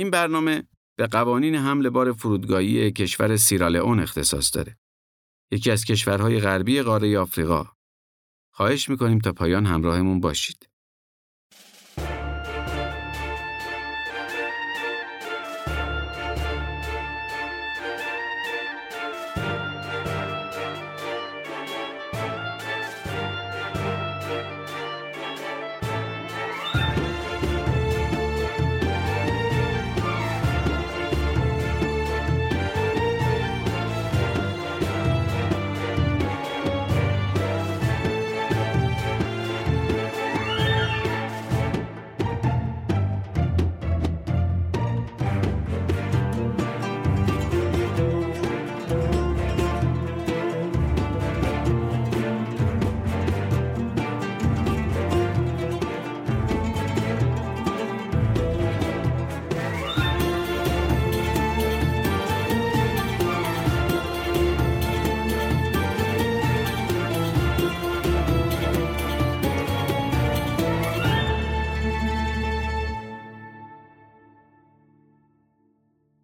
این برنامه به قوانین حمل بار فرودگاهی کشور سیرالئون اختصاص داره. یکی از کشورهای غربی قاره آفریقا. خواهش می‌کنیم تا پایان همراهمون باشید.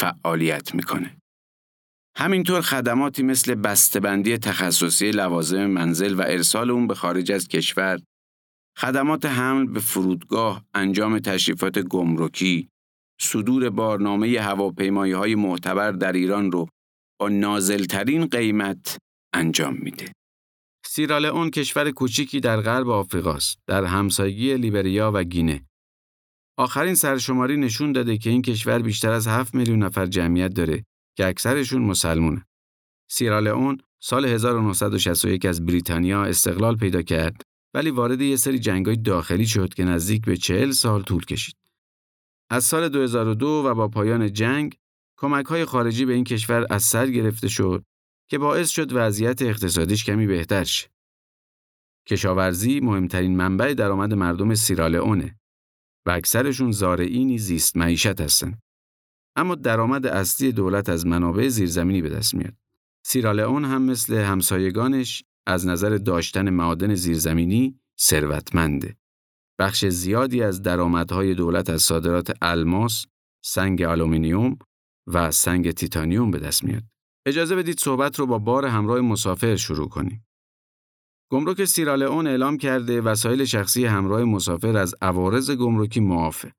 فعالیت می‌کنه. همینطور خدماتی مثل بسته‌بندی تخصصی لوازم منزل و ارسال اون به خارج از کشور، خدمات حمل به فرودگاه، انجام تشریفات گمرکی، صدور بارنامه هواپیمایی های معتبر در ایران رو با نازلترین قیمت انجام میده. سیرالئون کشور کوچیکی در غرب آفریقاست، در همسایگی لیبریا و گینه. آخرین سرشماری نشون داده که این کشور بیشتر از 7 میلیون نفر جمعیت داره که اکثرشون مسلمونه. سیرالئون سال 1961 از بریتانیا استقلال پیدا کرد ولی وارد یه سری جنگای داخلی شد که نزدیک به 40 سال طول کشید. از سال 2002 و با پایان جنگ کمک های خارجی به این کشور از سر گرفته شد که باعث شد وضعیت اقتصادیش کمی بهتر شه. کشاورزی مهمترین منبع درآمد مردم سیرالئونه و اکثرشون زارعینی زیست معیشت هستند. اما درآمد اصلی دولت از منابع زیرزمینی به دست میاد. سیرالئون هم مثل همسایگانش از نظر داشتن معادن زیرزمینی ثروتمنده. بخش زیادی از درآمدهای دولت از صادرات الماس، سنگ آلومینیوم و سنگ تیتانیوم به دست میاد. اجازه بدید صحبت رو با بار همراه مسافر شروع کنیم. گمرک سیرالئون اعلام کرده وسایل شخصی همراه مسافر از عوارض گمرکی معافه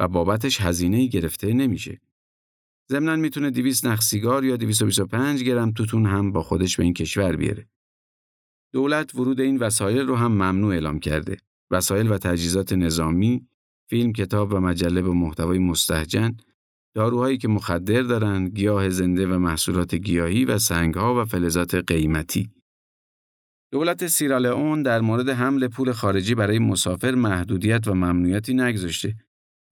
و بابتش هزینه گرفته نمیشه. ضمناً می‌تونه 200 نخ سیگار یا 225 گرم توتون هم با خودش به این کشور بیاره. دولت ورود این وسایل رو هم ممنوع اعلام کرده. وسایل و تجهیزات نظامی، فیلم، کتاب و مجله به محتوای مستهجن، داروهایی که مخدر دارن، گیاه زنده و محصولات گیاهی و سنگها و فلزات قیمتی. دولت سیرالئون در مورد حمل پول خارجی برای مسافر محدودیت و ممنوعیتی نگذاشته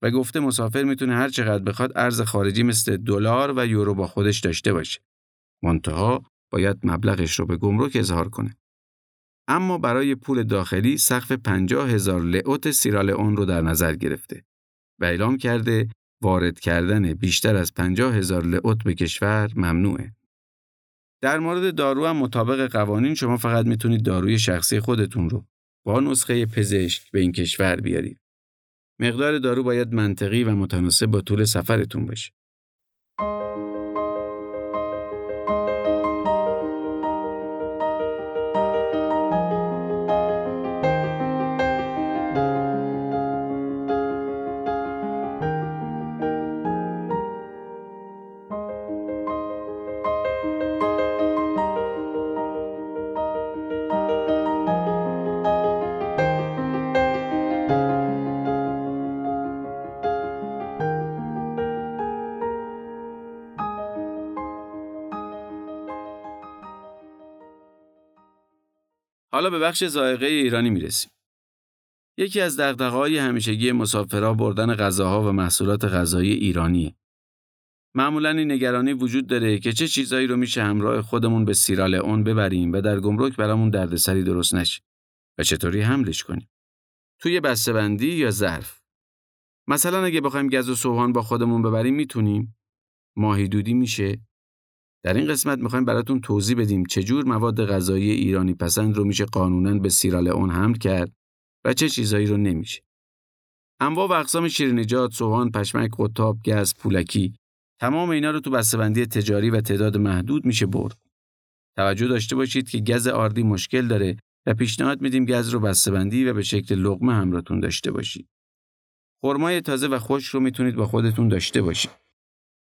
و گفته مسافر می‌تونه هر چقدر بخواد ارز خارجی مثل دلار و یورو با خودش داشته باشه. منتها باید مبلغش رو به گمرک اظهار کنه. اما برای پول داخلی سقف 50 هزار لعوت سیرالئون رو در نظر گرفته و اعلام کرده وارد کردن بیشتر از 50 هزار لعوت به کشور ممنوعه. در مورد دارو هم مطابق قوانین شما فقط می‌تونید داروی شخصی خودتون رو با نسخه پزشک به این کشور بیارید. مقدار دارو باید منطقی و متناسب با طول سفرتون باشه. حالا به بخش زائقه ایرانی می‌رسیم. یکی از دغدغه‌های همیشگی مسافرها بردن غذاها و محصولات غذایی ایرانیه. معمولا این نگرانی وجود داره که چه چیزایی رو میشه همراه خودمون به سیرالئون ببریم و در گمرک برامون دردسری درست نشه و چطوری حملش کنیم. توی بسته‌بندی یا ظرف. مثلا اگه بخوایم گز و سوهان با خودمون ببریم می‌تونیم ماهی دودی میشه در این قسمت می‌خوایم براتون توضیح بدیم چجور مواد غذایی ایرانی پسند رو میشه قانونا به سیرالئون حمل کرد و چه چیزایی رو نمیشه. انواع و اقسام شیرینیجات، سوهان، پشمک، قطاب، گز، پولکی تمام اینا رو تو بسته‌بندی تجاری و تعداد محدود میشه برد. توجه داشته باشید که گز آردی مشکل داره و پیشنهاد میدیم گز رو بسته‌بندی و به شکل لقمه همراهتون داشته باشید. خرمای تازه و خوش رو می‌تونید با خودتون داشته باشید.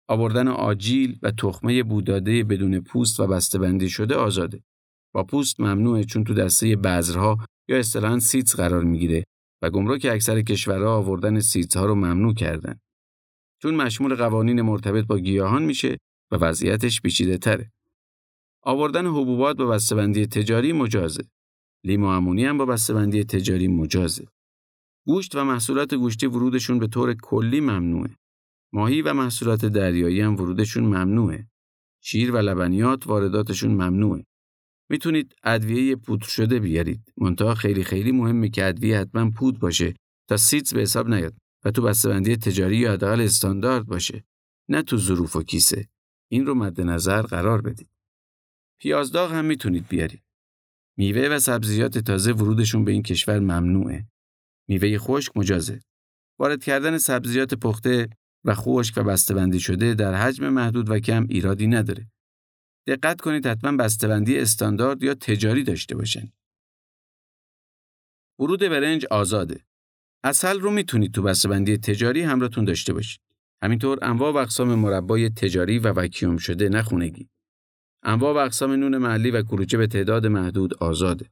آوردن آجیل و تخمه بوداده بدون پوست و بسته‌بندی شده آزاده. با پوست ممنوعه چون تو دسته بذرها یا اصطلاحاً seeds قرار می‌گیره و گمرک اکثر کشورها آوردن seeds ها رو ممنوع کردن. چون مشمول قوانین مرتبط با گیاهان میشه و وضعیتش پیچیده تره. آوردن حبوبات با بسته‌بندی تجاری مجازه. لیمو عمانی هم با بسته‌بندی تجاری مجازه. گوشت و محصولات گوشتی ورودشون به طور کلی ممنوعه. ماهی و محصولات دریایی هم ورودشون ممنوعه. شیر و لبنیات وارداتشون ممنوعه. می‌تونید ادویه پودر شده بیارید. منتها خیلی خیلی مهمه که ادویه حتما پود باشه تا سیتس به حساب نیاد و تو بسته‌بندی تجاری یا حداقل استاندارد باشه. نه تو ظروف و کیسه. این رو مد نظر قرار بدید. پیازداغ هم می‌تونید بیارید. میوه و سبزیجات تازه ورودشون به این کشور ممنوعه. میوه خشک مجازه. وارد کردن سبزیجات پخته و خشک و بسته‌بندی شده در حجم محدود و کم ایرادی نداره. دقت کنید حتما بسته‌بندی استاندارد یا تجاری داشته باشن. ورود برنج آزاده. اصل رو می‌تونید تو بسته‌بندی تجاری همراهتون داشته باشید. همینطور انواع و اقسام مربای تجاری و وکیوم شده نخونگی. انواع و اقسام نون محلی و کلوچه به تعداد محدود آزاده.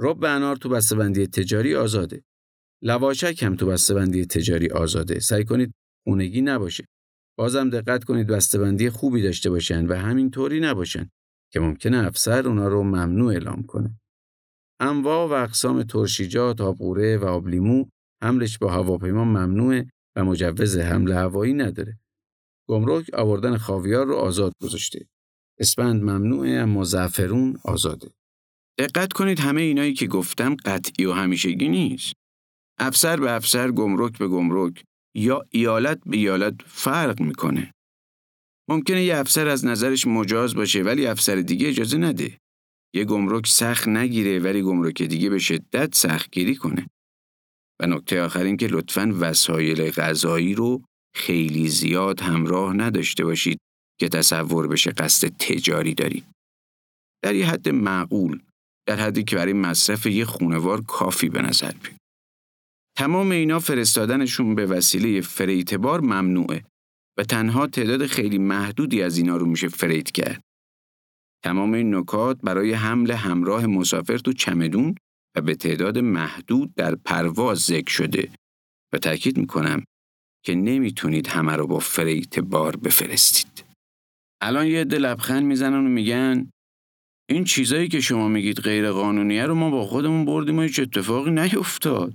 رب انار تو بسته‌بندی تجاری آزاده. لواشک هم تو بسته‌بندی تجاری آزاده. سعی کنید خونگی نباشه. بازم دقت کنید بسته‌بندی خوبی داشته باشن و همین طوری نباشن که ممکنه افسر اونا رو ممنوع اعلام کنه. انواع و اقسام ترشیجات، آبقوره و آبلیمو حملش با هواپیما ممنوعه و مجوز حمل هوایی نداره. گمرک آوردن خاویار رو آزاد گذاشته. اسپند ممنوعه اما زعفرون آزاده. دقت کنید همه اینایی که گفتم قطعی و همیشگی نیست. افسر به افسر گمرک به گمرک یا ایالت به ایالت فرق می‌کنه. ممکنه یه افسر از نظرش مجاز باشه ولی افسر دیگه اجازه نده. یه گمرک سخت نگیره ولی گمرک دیگه به شدت سخت گیری کنه. و نکته آخر این که لطفاً وسایل غذایی رو خیلی زیاد همراه نداشته باشید که تصور بشه قصد تجاری دارید. در یه حد معقول، در حدی که برای مصرف یه خونوار کافی به نظر بیاد. تمام اینا فرستادنشون به وسیله فریتبار ممنوعه و تنها تعداد خیلی محدودی از اینا رو میشه فریت کرد. تمام این نکات برای حمل همراه مسافر تو چمدون و به تعداد محدود در پرواز ذکر شده و تاکید می‌کنم که نمی‌تونید همه رو با فریت بار بفرستید. الان یه عده لبخند می‌زنن و میگن این چیزایی که شما میگید غیر قانونیه رو ما با خودمون بردیم و هیچ اتفاقی نیفتاد.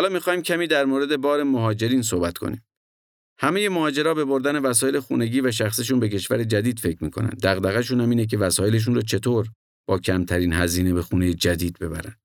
حالا می‌خوایم کمی در مورد بار مهاجرین صحبت کنیم. همه مهاجرا به بردن وسایل خونگی و شخصشون به کشور جدید فکر می‌کنن. دغدغه‌شون هم اینه که وسایلشون رو چطور با کمترین هزینه به خونه جدید ببرند.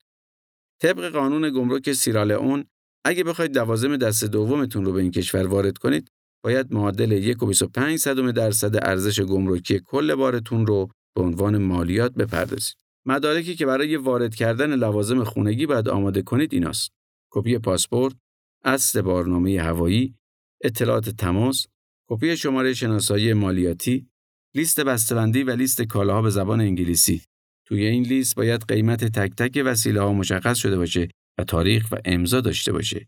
طبق قانون گمرک سیرالئون اگه بخواید لوازم دست دومتون رو به این کشور وارد کنید باید معادل 1.25 درصد ارزش گمرکی کل بارتون رو به عنوان مالیات بپردازید. مدارکی که برای وارد کردن لوازم خونگی باید آماده کنید ایناست. کپی پاسپورت، اصل بارنامه هوایی، اطلاعات تماس، کپی شماره شناسایی مالیاتی، لیست بسته‌بندی و لیست کالاها به زبان انگلیسی. توی این لیست باید قیمت تک تک وسیله ها مشخص شده باشه و تاریخ و امضا داشته باشه.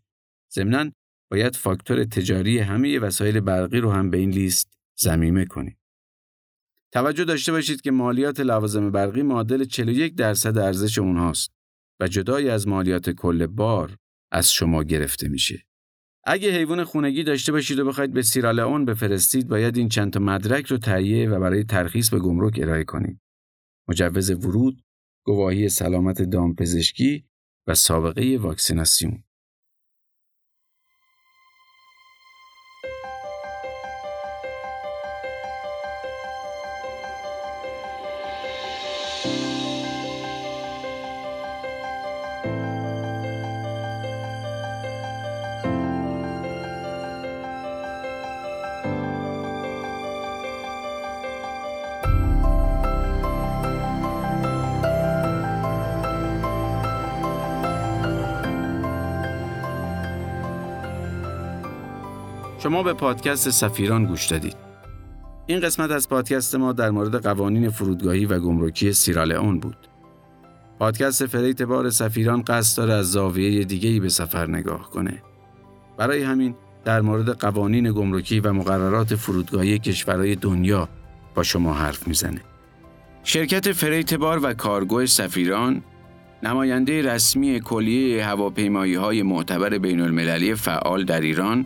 ضمناً باید فاکتور تجاری همه وسایل برقی رو هم به این لیست زمیمه کنید. توجه داشته باشید که مالیات لوازم برقی معادل 41 درصد ارزش اونهاست و جدای از مالیات کل بار از شما گرفته میشه. اگه حیوان خونگی داشته باشید و بخواید به سیرالئون بفرستید باید این چند تا مدرک رو تهیه و برای ترخیص به گمرک ارائه کنید. مجوز ورود، گواهی سلامت دامپزشکی و سابقه واکسیناسیون. شما به پادکست سفیران گوش دادید. این قسمت از پادکست ما در مورد قوانین فرودگاهی و گمرکی سیرالئون بود. پادکست فریت بار سفیران قصد داره از زاویه دیگه‌ای به سفر نگاه کنه. برای همین در مورد قوانین گمرکی و مقررات فرودگاهی کشورهای دنیا با شما حرف می‌زنه. شرکت فریت بار و کارگو سفیران نماینده رسمی کلیه هواپیمایی های معتبر بین المللی فعال در ایران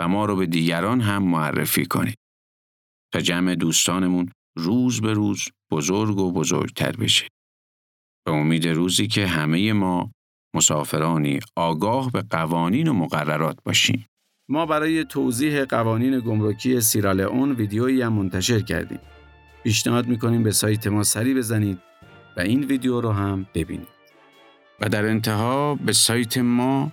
و ما رو به دیگران هم معرفی کنید تا جمع دوستانمون روز به روز بزرگ و بزرگتر بشه. به امید روزی که همه ما مسافرانی آگاه به قوانین و مقررات باشیم. ما برای توضیح قوانین گمرکی سیرالئون ویدیویی هم منتشر کردیم. پیشنهاد می‌کنیم به سایت ما سری بزنید و این ویدیو رو هم ببینید. و در انتها به سایت ما